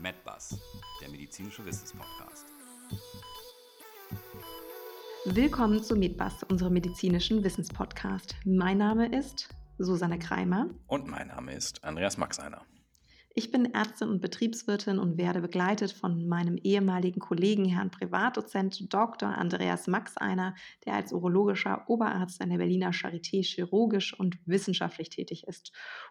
MedBus, der medizinische Wissenspodcast. Willkommen zu MedBus, unserem medizinischen Wissenspodcast. Mein Name ist Susanne Kreimer. Und mein Name ist Andreas Maxeiner. Ich bin Ärztin und Betriebswirtin und werde begleitet von meinem ehemaligen Kollegen, Herrn Privatdozent Dr. Andreas Maxeiner, der als urologischer Oberarzt an der Berliner Charité chirurgisch und wissenschaftlich tätig ist.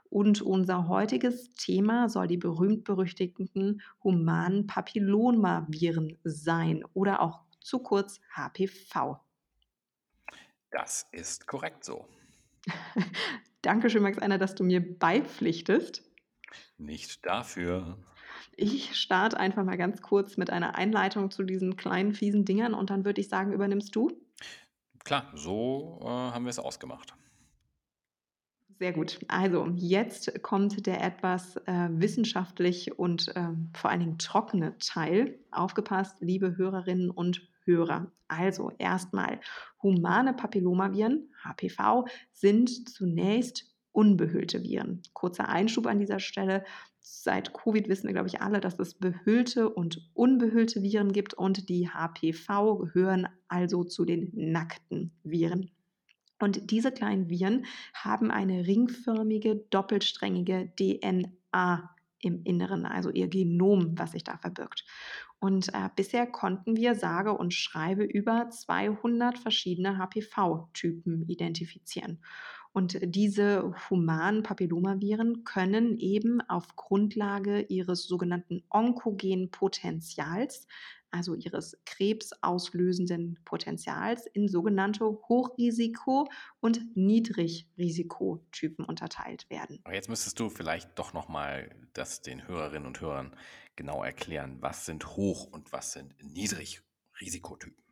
Und unser heutiges Thema soll die berühmt-berüchtigten humanen Papillomaviren sein oder auch zu kurz HPV. Das ist korrekt so. Dankeschön, Max Einer, dass du mir beipflichtest. Nicht dafür. Ich starte einfach mal ganz kurz mit einer Einleitung zu diesen kleinen fiesen Dingern und dann würde ich sagen, übernimmst du? Klar, so äh, haben wir es ausgemacht. Sehr gut. Also jetzt kommt der etwas äh, wissenschaftlich und äh, vor allen Dingen trockene Teil. Aufgepasst, liebe Hörerinnen und Hörer. Also erstmal, humane Papillomaviren, HPV, sind zunächst unbehüllte Viren. Kurzer Einschub an dieser Stelle. Seit Covid wissen wir, glaube ich, alle, dass es behüllte und unbehüllte Viren gibt und die HPV gehören also zu den nackten Viren. Und diese kleinen Viren haben eine ringförmige, doppelsträngige DNA im Inneren, also ihr Genom, was sich da verbirgt. Und äh, bisher konnten wir sage und schreibe über 200 verschiedene HPV-Typen identifizieren. Und diese humanen Papillomaviren können eben auf Grundlage ihres sogenannten onkogenen Potenzials, also ihres krebsauslösenden Potenzials, in sogenannte Hochrisiko- und Niedrigrisikotypen unterteilt werden. Aber jetzt müsstest du vielleicht doch nochmal das den Hörerinnen und Hörern genau erklären. Was sind Hoch- und was sind Niedrigrisikotypen?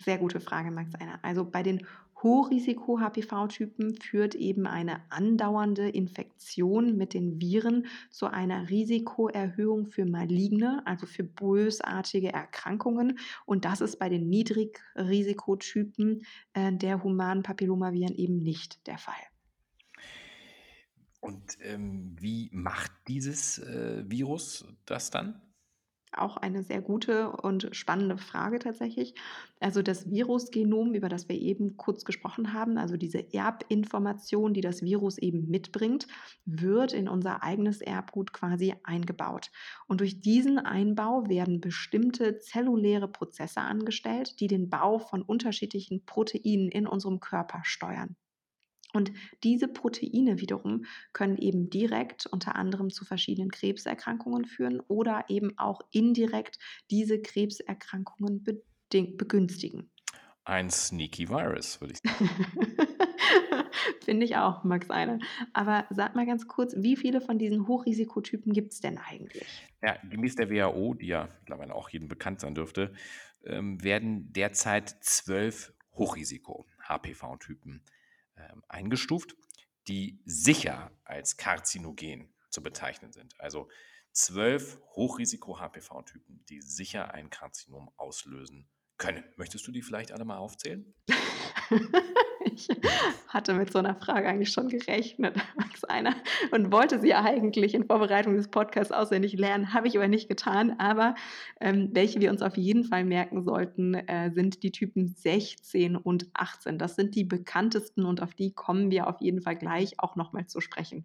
Sehr gute Frage, Max Einer. Also bei den Hochrisiko-HPV-Typen führt eben eine andauernde Infektion mit den Viren zu einer Risikoerhöhung für maligne, also für bösartige Erkrankungen. Und das ist bei den Niedrigrisikotypen äh, der humanen Papillomaviren eben nicht der Fall. Und ähm, wie macht dieses äh, Virus das dann? Auch eine sehr gute und spannende Frage tatsächlich. Also das Virusgenom, über das wir eben kurz gesprochen haben, also diese Erbinformation, die das Virus eben mitbringt, wird in unser eigenes Erbgut quasi eingebaut. Und durch diesen Einbau werden bestimmte zelluläre Prozesse angestellt, die den Bau von unterschiedlichen Proteinen in unserem Körper steuern. Und diese Proteine wiederum können eben direkt unter anderem zu verschiedenen Krebserkrankungen führen oder eben auch indirekt diese Krebserkrankungen begünstigen. Ein sneaky Virus, würde ich sagen. Finde ich auch, Max Einer. Aber sag mal ganz kurz, wie viele von diesen Hochrisikotypen gibt es denn eigentlich? Ja, gemäß der WHO, die ja mittlerweile auch jedem bekannt sein dürfte, ähm, werden derzeit zwölf Hochrisiko-HPV-Typen eingestuft, die sicher als karzinogen zu bezeichnen sind. Also zwölf Hochrisiko-HPV-Typen, die sicher ein Karzinom auslösen können. Möchtest du die vielleicht alle mal aufzählen? ich hatte mit so einer Frage eigentlich schon gerechnet, Max Einer, und wollte sie eigentlich in Vorbereitung des Podcasts auswendig lernen, habe ich aber nicht getan. Aber ähm, welche wir uns auf jeden Fall merken sollten, äh, sind die Typen 16 und 18. Das sind die bekanntesten und auf die kommen wir auf jeden Fall gleich auch nochmal zu sprechen.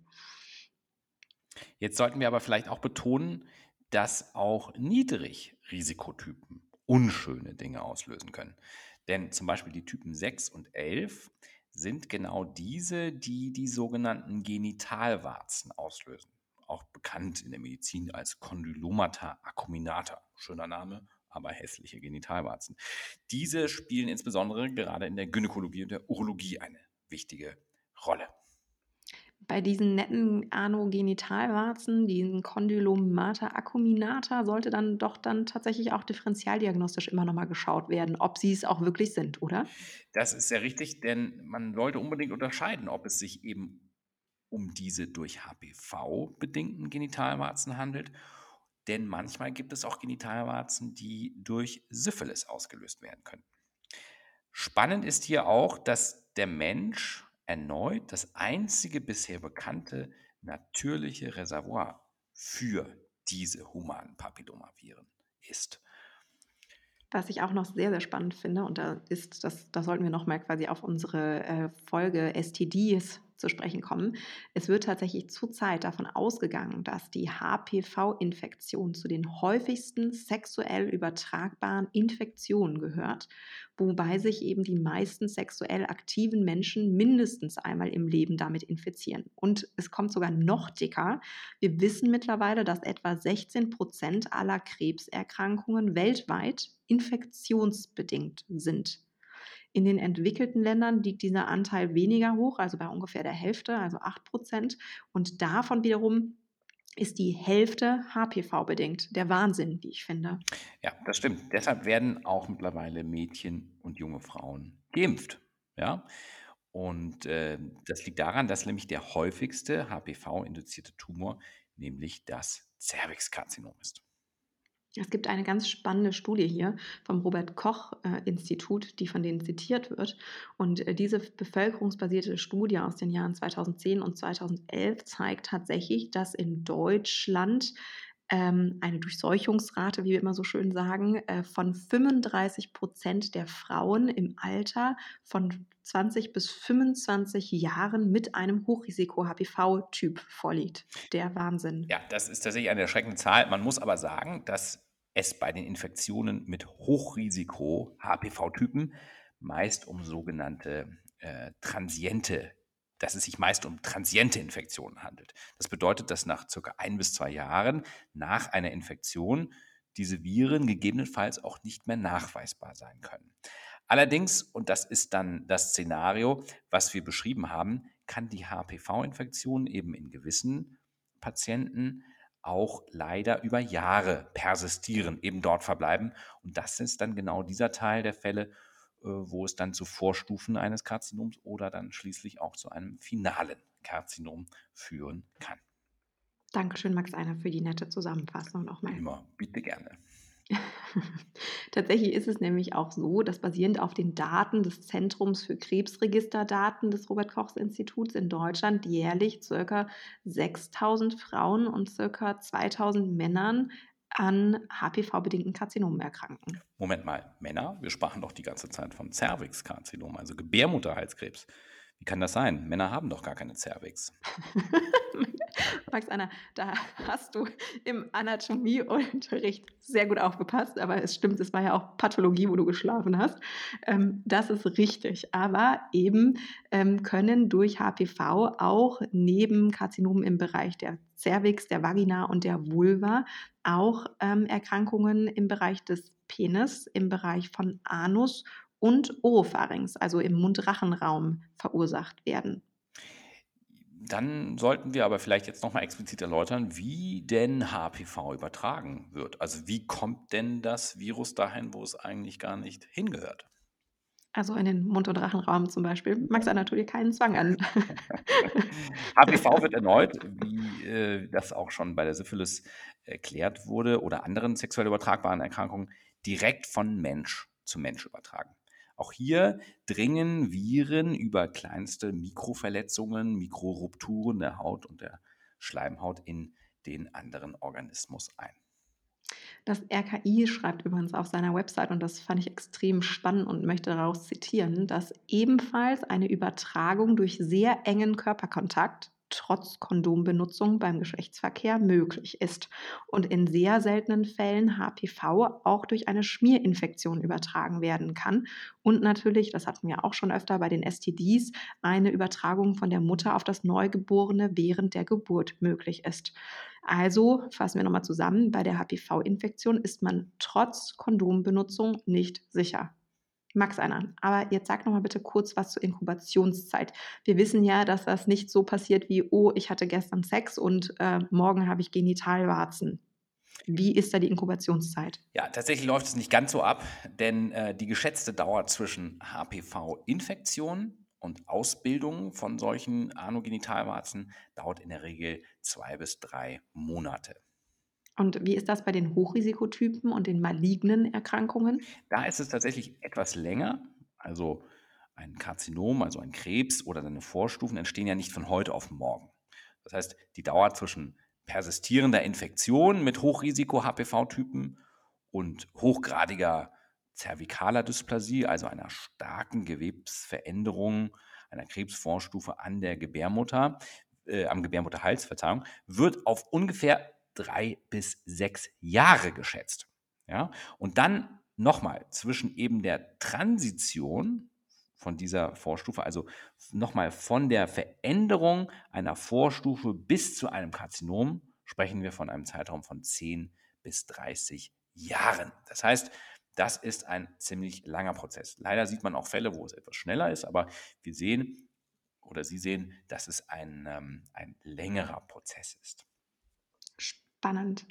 Jetzt sollten wir aber vielleicht auch betonen, dass auch Niedrigrisikotypen unschöne Dinge auslösen können. Denn zum Beispiel die Typen 6 und 11 sind genau diese, die die sogenannten Genitalwarzen auslösen. Auch bekannt in der Medizin als Condylomata acuminata. Schöner Name, aber hässliche Genitalwarzen. Diese spielen insbesondere gerade in der Gynäkologie und der Urologie eine wichtige Rolle bei diesen netten Anogenitalwarzen, diesen Condylomata acuminata, sollte dann doch dann tatsächlich auch differentialdiagnostisch immer nochmal geschaut werden, ob sie es auch wirklich sind, oder? Das ist sehr richtig, denn man sollte unbedingt unterscheiden, ob es sich eben um diese durch HPV bedingten Genitalwarzen handelt. Denn manchmal gibt es auch Genitalwarzen, die durch Syphilis ausgelöst werden können. Spannend ist hier auch, dass der Mensch erneut das einzige bisher bekannte natürliche Reservoir für diese humanen Papillomaviren ist. Was ich auch noch sehr, sehr spannend finde, und da ist, das, da sollten wir nochmal quasi auf unsere äh, Folge STDs zu sprechen kommen. Es wird tatsächlich zurzeit davon ausgegangen, dass die HPV-Infektion zu den häufigsten sexuell übertragbaren Infektionen gehört, wobei sich eben die meisten sexuell aktiven Menschen mindestens einmal im Leben damit infizieren. Und es kommt sogar noch dicker. Wir wissen mittlerweile, dass etwa 16 Prozent aller Krebserkrankungen weltweit infektionsbedingt sind. In den entwickelten Ländern liegt dieser Anteil weniger hoch, also bei ungefähr der Hälfte, also 8 Prozent. Und davon wiederum ist die Hälfte HPV-bedingt. Der Wahnsinn, wie ich finde. Ja, das stimmt. Deshalb werden auch mittlerweile Mädchen und junge Frauen geimpft. Ja. Und äh, das liegt daran, dass nämlich der häufigste HPV-induzierte Tumor nämlich das Cervixkarzinom ist. Es gibt eine ganz spannende Studie hier vom Robert Koch äh, Institut, die von denen zitiert wird. Und äh, diese bevölkerungsbasierte Studie aus den Jahren 2010 und 2011 zeigt tatsächlich, dass in Deutschland ähm, eine Durchseuchungsrate, wie wir immer so schön sagen, äh, von 35 Prozent der Frauen im Alter von 20 bis 25 Jahren mit einem Hochrisiko-HPV-Typ vorliegt. Der Wahnsinn. Ja, das ist tatsächlich eine erschreckende Zahl. Man muss aber sagen, dass es bei den Infektionen mit Hochrisiko HPV-Typen meist um sogenannte äh, transiente, dass es sich meist um transiente Infektionen handelt. Das bedeutet, dass nach circa ein bis zwei Jahren nach einer Infektion diese Viren gegebenenfalls auch nicht mehr nachweisbar sein können. Allerdings, und das ist dann das Szenario, was wir beschrieben haben, kann die HPV-Infektion eben in gewissen Patienten auch leider über Jahre persistieren, eben dort verbleiben. Und das ist dann genau dieser Teil der Fälle, äh, wo es dann zu Vorstufen eines Karzinoms oder dann schließlich auch zu einem finalen Karzinom führen kann. Dankeschön, Max Einer, für die nette Zusammenfassung nochmal. Immer, bitte gerne. Tatsächlich ist es nämlich auch so, dass basierend auf den Daten des Zentrums für Krebsregisterdaten des Robert Kochs Instituts in Deutschland jährlich ca. 6000 Frauen und ca. 2000 Männern an HPV-bedingten Karzinomen erkranken. Moment mal, Männer? Wir sprachen doch die ganze Zeit von Cervix-Karzinom, also Gebärmutterhalskrebs. Wie kann das sein? Männer haben doch gar keine Cervix. Max Anna, da hast du im Anatomieunterricht sehr gut aufgepasst, aber es stimmt, es war ja auch Pathologie, wo du geschlafen hast. Ähm, das ist richtig. Aber eben ähm, können durch HPV auch neben Karzinomen im Bereich der Cervix, der Vagina und der Vulva auch ähm, Erkrankungen im Bereich des Penis, im Bereich von Anus und Oropharynx, also im Mundrachenraum, verursacht werden. Dann sollten wir aber vielleicht jetzt nochmal explizit erläutern, wie denn HPV übertragen wird. Also wie kommt denn das Virus dahin, wo es eigentlich gar nicht hingehört? Also in den Mund- und Rachenraum zum Beispiel. Max natürlich keinen Zwang an. HPV wird erneut, wie äh, das auch schon bei der Syphilis erklärt wurde oder anderen sexuell übertragbaren Erkrankungen, direkt von Mensch zu Mensch übertragen. Auch hier dringen Viren über kleinste Mikroverletzungen, Mikrorupturen der Haut und der Schleimhaut in den anderen Organismus ein. Das RKI schreibt übrigens auf seiner Website, und das fand ich extrem spannend und möchte daraus zitieren, dass ebenfalls eine Übertragung durch sehr engen Körperkontakt trotz Kondombenutzung beim Geschlechtsverkehr möglich ist und in sehr seltenen Fällen HPV auch durch eine Schmierinfektion übertragen werden kann und natürlich, das hatten wir auch schon öfter bei den STDs, eine Übertragung von der Mutter auf das Neugeborene während der Geburt möglich ist. Also fassen wir nochmal zusammen, bei der HPV-Infektion ist man trotz Kondombenutzung nicht sicher. Max einer. Aber jetzt sag noch mal bitte kurz was zur Inkubationszeit. Wir wissen ja, dass das nicht so passiert wie, oh, ich hatte gestern Sex und äh, morgen habe ich Genitalwarzen. Wie ist da die Inkubationszeit? Ja, tatsächlich läuft es nicht ganz so ab, denn äh, die geschätzte Dauer zwischen HPV-Infektion und Ausbildung von solchen Anogenitalwarzen dauert in der Regel zwei bis drei Monate. Und wie ist das bei den Hochrisikotypen und den malignen Erkrankungen? Da ist es tatsächlich etwas länger. Also ein Karzinom, also ein Krebs oder seine Vorstufen entstehen ja nicht von heute auf morgen. Das heißt, die Dauer zwischen persistierender Infektion mit Hochrisiko-HPV-Typen und hochgradiger zervikaler Dysplasie, also einer starken Gewebsveränderung, einer Krebsvorstufe an der Gebärmutter, äh, am Gebärmutterhals, Verzeihung, wird auf ungefähr drei bis sechs Jahre geschätzt. Ja? Und dann nochmal zwischen eben der Transition von dieser Vorstufe, also nochmal von der Veränderung einer Vorstufe bis zu einem Karzinom, sprechen wir von einem Zeitraum von 10 bis 30 Jahren. Das heißt, das ist ein ziemlich langer Prozess. Leider sieht man auch Fälle, wo es etwas schneller ist, aber wir sehen oder Sie sehen, dass es ein, ähm, ein längerer Prozess ist. Spannend.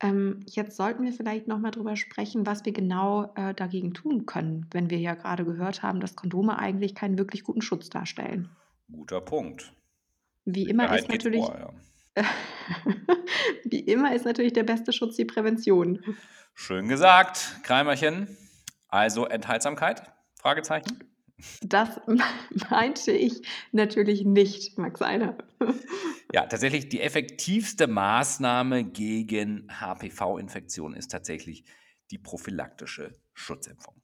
Ähm, jetzt sollten wir vielleicht noch mal drüber sprechen, was wir genau äh, dagegen tun können, wenn wir ja gerade gehört haben, dass Kondome eigentlich keinen wirklich guten Schutz darstellen. Guter Punkt. Wie immer ist natürlich vor, ja. wie immer ist natürlich der beste Schutz die Prävention. Schön gesagt, Kreimerchen. Also Enthaltsamkeit? Fragezeichen. Das meinte ich natürlich nicht, Max Einer. Ja, tatsächlich die effektivste Maßnahme gegen HPV-Infektion ist tatsächlich die prophylaktische Schutzimpfung.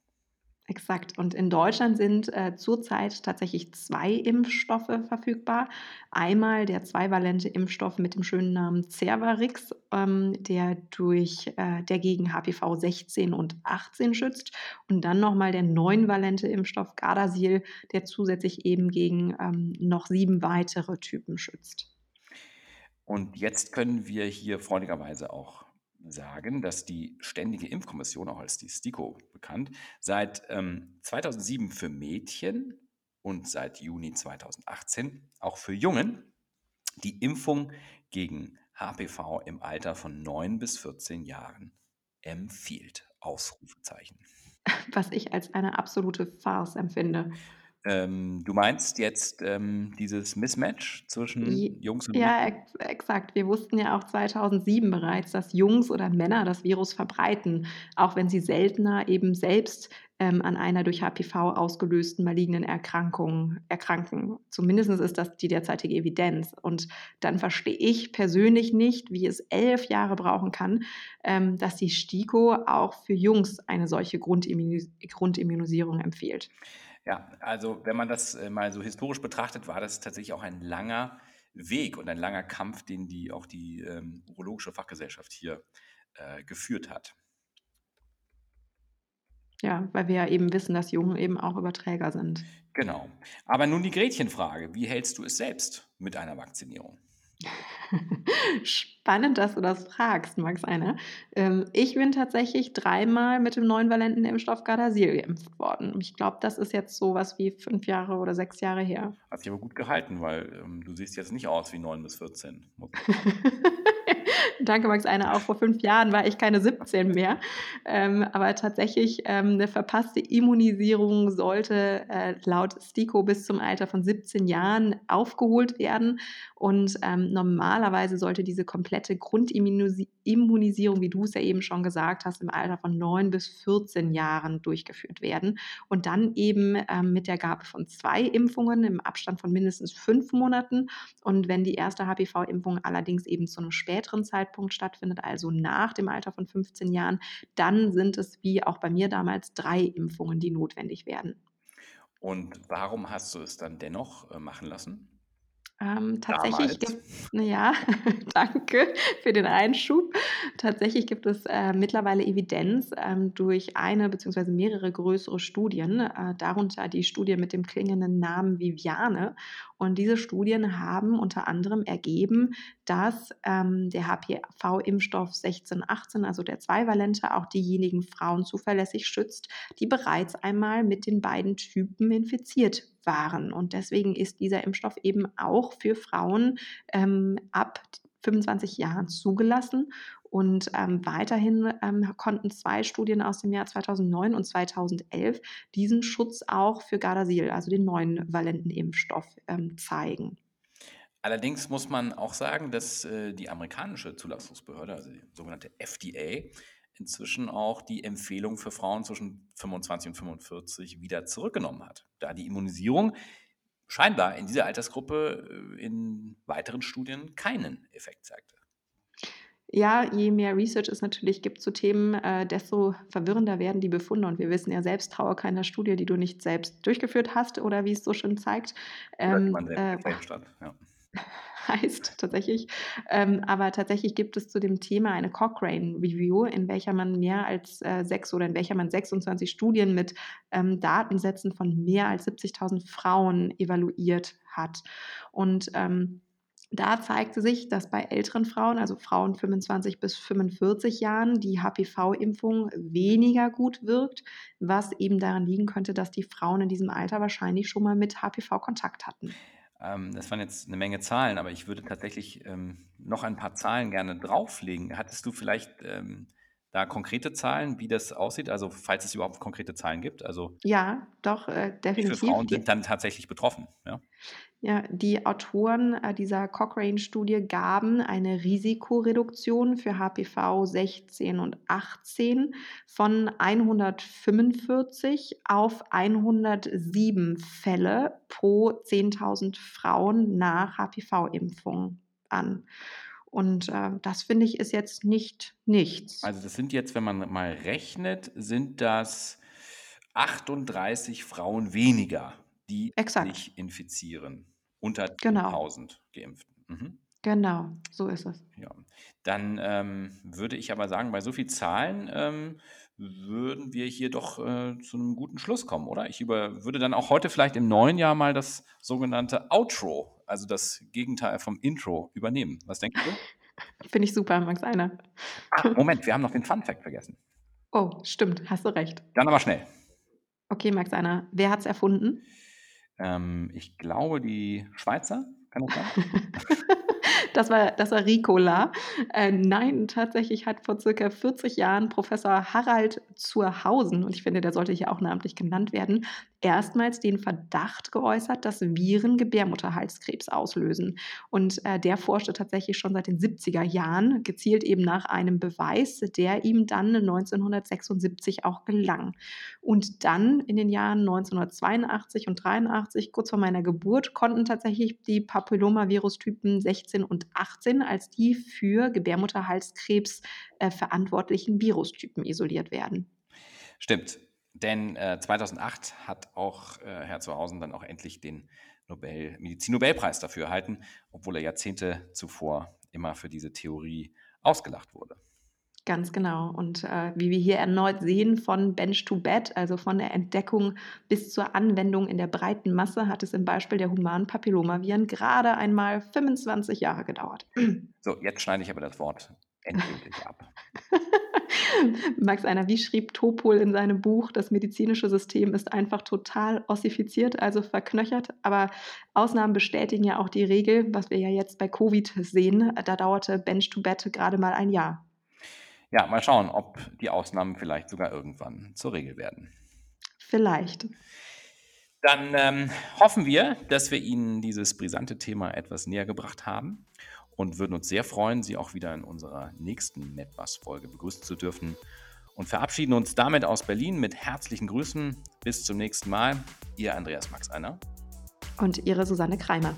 Exakt. Und in Deutschland sind äh, zurzeit tatsächlich zwei Impfstoffe verfügbar. Einmal der zweivalente Impfstoff mit dem schönen Namen Cervarix, ähm, der durch äh, der gegen HPV 16 und 18 schützt. Und dann nochmal der neunvalente Impfstoff Gardasil, der zusätzlich eben gegen ähm, noch sieben weitere Typen schützt. Und jetzt können wir hier freundlicherweise auch sagen, dass die Ständige Impfkommission, auch als die STIKO bekannt, seit ähm, 2007 für Mädchen und seit Juni 2018 auch für Jungen die Impfung gegen HPV im Alter von 9 bis 14 Jahren empfiehlt. Ausrufezeichen. Was ich als eine absolute Farce empfinde. Ähm, du meinst jetzt ähm, dieses Mismatch zwischen Jungs und Ja, ex exakt. Wir wussten ja auch 2007 bereits, dass Jungs oder Männer das Virus verbreiten, auch wenn sie seltener eben selbst ähm, an einer durch HPV ausgelösten malignen Erkrankung erkranken. Zumindest ist das die derzeitige Evidenz. Und dann verstehe ich persönlich nicht, wie es elf Jahre brauchen kann, ähm, dass die STIKO auch für Jungs eine solche Grundimmunis Grundimmunisierung empfiehlt. Ja, also wenn man das äh, mal so historisch betrachtet, war das tatsächlich auch ein langer Weg und ein langer Kampf, den die auch die ähm, urologische Fachgesellschaft hier äh, geführt hat. Ja, weil wir ja eben wissen, dass Jungen eben auch Überträger sind. Genau. Aber nun die Gretchenfrage. Wie hältst du es selbst mit einer Vakzinierung? Spannend, dass du das fragst, Max Einer. Ähm, ich bin tatsächlich dreimal mit dem neuen valenten Impfstoff Gardasil geimpft worden. Ich glaube, das ist jetzt so was wie fünf Jahre oder sechs Jahre her. Hat sich aber gut gehalten, weil ähm, du siehst jetzt nicht aus wie neun bis 14. Danke, Max Einer. Auch vor fünf Jahren war ich keine 17 mehr. Ähm, aber tatsächlich, ähm, eine verpasste Immunisierung sollte äh, laut STIKO bis zum Alter von 17 Jahren aufgeholt werden. Und ähm, normalerweise sollte diese komplette Grundimmunisierung, wie du es ja eben schon gesagt hast, im Alter von 9 bis 14 Jahren durchgeführt werden. Und dann eben ähm, mit der Gabe von zwei Impfungen im Abstand von mindestens fünf Monaten. Und wenn die erste HPV-Impfung allerdings eben zu einem späteren Zeitpunkt stattfindet, also nach dem Alter von 15 Jahren, dann sind es wie auch bei mir damals drei Impfungen, die notwendig werden. Und warum hast du es dann dennoch äh, machen lassen? Ähm, tatsächlich gibt ja, danke für den Einschub. Tatsächlich gibt es äh, mittlerweile Evidenz ähm, durch eine bzw. mehrere größere Studien, äh, darunter die Studie mit dem klingenden Namen Viviane. Und diese Studien haben unter anderem ergeben, dass ähm, der HPV-Impfstoff 1618, also der Zweivalente, auch diejenigen Frauen zuverlässig schützt, die bereits einmal mit den beiden Typen infiziert waren. Und deswegen ist dieser Impfstoff eben auch für Frauen ähm, ab 25 Jahren zugelassen. Und ähm, weiterhin ähm, konnten zwei Studien aus dem Jahr 2009 und 2011 diesen Schutz auch für Gardasil, also den neuen valenten Impfstoff, ähm, zeigen. Allerdings muss man auch sagen, dass äh, die amerikanische Zulassungsbehörde, also die sogenannte FDA, inzwischen auch die Empfehlung für Frauen zwischen 25 und 45 wieder zurückgenommen hat, da die Immunisierung scheinbar in dieser Altersgruppe äh, in weiteren Studien keinen Effekt zeigte. Ja, je mehr Research es natürlich gibt zu Themen, äh, desto verwirrender werden die Befunde. Und wir wissen ja selbst, traue keiner Studie, die du nicht selbst durchgeführt hast oder wie es so schön zeigt. Ähm, man selbst äh, ja. heißt tatsächlich. Ähm, aber tatsächlich gibt es zu dem Thema eine Cochrane Review, in welcher man mehr als äh, sechs oder in welcher man 26 Studien mit ähm, Datensätzen von mehr als 70.000 Frauen evaluiert hat. Und ähm, da zeigte sich, dass bei älteren Frauen, also Frauen 25 bis 45 Jahren, die HPV-Impfung weniger gut wirkt, was eben daran liegen könnte, dass die Frauen in diesem Alter wahrscheinlich schon mal mit HPV Kontakt hatten. Ähm, das waren jetzt eine Menge Zahlen, aber ich würde tatsächlich ähm, noch ein paar Zahlen gerne drauflegen. Hattest du vielleicht ähm, da konkrete Zahlen, wie das aussieht? Also falls es überhaupt konkrete Zahlen gibt. Also Ja, doch, äh, wie viele definitiv. Frauen sind dann tatsächlich betroffen? Ja? Ja, die Autoren äh, dieser Cochrane-Studie gaben eine Risikoreduktion für HPV 16 und 18 von 145 auf 107 Fälle pro 10.000 Frauen nach HPV-Impfung an. Und äh, das finde ich ist jetzt nicht nichts. Also das sind jetzt, wenn man mal rechnet, sind das 38 Frauen weniger, die Exakt. sich infizieren. Unter Genau. 10.000 Geimpften. Mhm. Genau, so ist es. Ja, dann ähm, würde ich aber sagen, bei so viel Zahlen ähm, würden wir hier doch äh, zu einem guten Schluss kommen, oder? Ich über, würde dann auch heute vielleicht im neuen Jahr mal das sogenannte Outro, also das Gegenteil vom Intro, übernehmen. Was denkst du? Finde ich super, Max Einer. Ah, Moment, wir haben noch den Fun Fact vergessen. Oh, stimmt, hast du recht. Dann aber schnell. Okay, Max Einer, wer hat es erfunden? Ähm, ich glaube, die Schweizer, kann das sein? Das war, das war Ricola. Äh, nein, tatsächlich hat vor circa 40 Jahren Professor Harald Zurhausen, und ich finde, der sollte hier auch namentlich genannt werden, erstmals den Verdacht geäußert, dass Viren Gebärmutterhalskrebs auslösen. Und äh, der forschte tatsächlich schon seit den 70er Jahren, gezielt eben nach einem Beweis, der ihm dann 1976 auch gelang. Und dann in den Jahren 1982 und 83, kurz vor meiner Geburt, konnten tatsächlich die Papillomavirus-Typen 16 und 18 als die für Gebärmutterhalskrebs äh, verantwortlichen Virustypen isoliert werden. Stimmt, denn äh, 2008 hat auch äh, Herr Zuhausen dann auch endlich den Nobel Medizin-Nobelpreis dafür erhalten, obwohl er Jahrzehnte zuvor immer für diese Theorie ausgelacht wurde. Ganz genau. Und äh, wie wir hier erneut sehen, von Bench to Bed, also von der Entdeckung bis zur Anwendung in der breiten Masse, hat es im Beispiel der humanen Papillomaviren gerade einmal 25 Jahre gedauert. So, jetzt schneide ich aber das Wort endgültig ab. Max Einer, wie schrieb Topol in seinem Buch, das medizinische System ist einfach total ossifiziert, also verknöchert. Aber Ausnahmen bestätigen ja auch die Regel, was wir ja jetzt bei Covid sehen. Da dauerte Bench to Bed gerade mal ein Jahr. Ja, mal schauen, ob die Ausnahmen vielleicht sogar irgendwann zur Regel werden. Vielleicht. Dann ähm, hoffen wir, dass wir Ihnen dieses brisante Thema etwas näher gebracht haben und würden uns sehr freuen, Sie auch wieder in unserer nächsten NetWas-Folge begrüßen zu dürfen. Und verabschieden uns damit aus Berlin mit herzlichen Grüßen. Bis zum nächsten Mal. Ihr Andreas Max Einer. Und Ihre Susanne Kreimer.